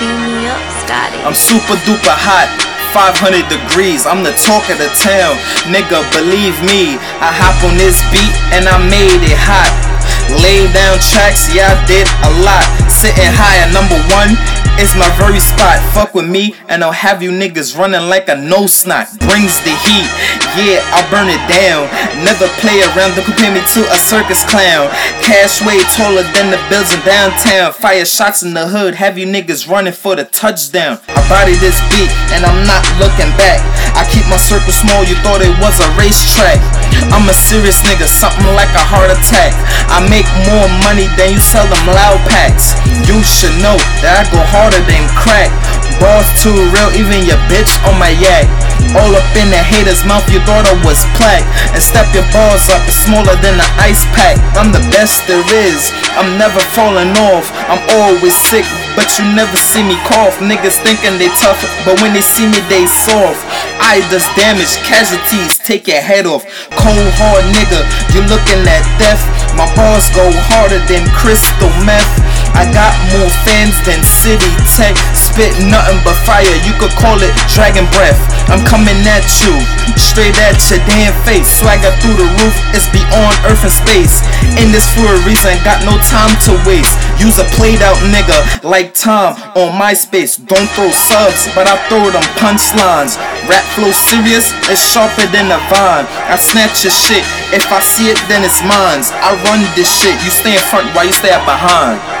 Me up, Scotty. I'm super duper hot. 500 degrees, I'm the talk of the town. Nigga, believe me, I hop on this beat and I made it hot. Lay down tracks, yeah, I did a lot. Sitting high at number one, it's my very spot. Fuck with me, and I'll have you niggas running like a no snot. Brings the heat, yeah, I'll burn it down. Never play around, don't compare me to a circus clown. Cash way taller than the buildings downtown. Fire shots in the hood, have you niggas running for the touchdown. I body this beat, and I'm not looking back. I keep my circle small, you thought it was a racetrack. I'm a serious nigga, something like a heart attack. I make more money than you sell them loud packs. You should know that I go harder than crack. Balls too real, even your bitch on my yak. All up in the hater's mouth, your daughter was plaque. And step your balls up, it's smaller than an ice pack. I'm the best there is, I'm never falling off. I'm always sick, but you never see me cough. Niggas thinking they tough, but when they see me, they soft. I does damage, casualties, take your head off. Cold hard nigga, you looking at death. My bars go harder than crystal meth. I got more fans than City Tech. Spit nothing but fire, you could call it dragon breath. I'm coming at you, straight at your damn face. Swagger through the roof, it's beyond earth and space. In this for a reason, got no time to waste. Use a played out nigga like Tom on MySpace. Don't throw subs, but I throw them punchlines. Rap flow serious, it's sharper than a vine. I snatch your shit, if I see it, then it's mine. I run this shit, you stay in front while you stay behind.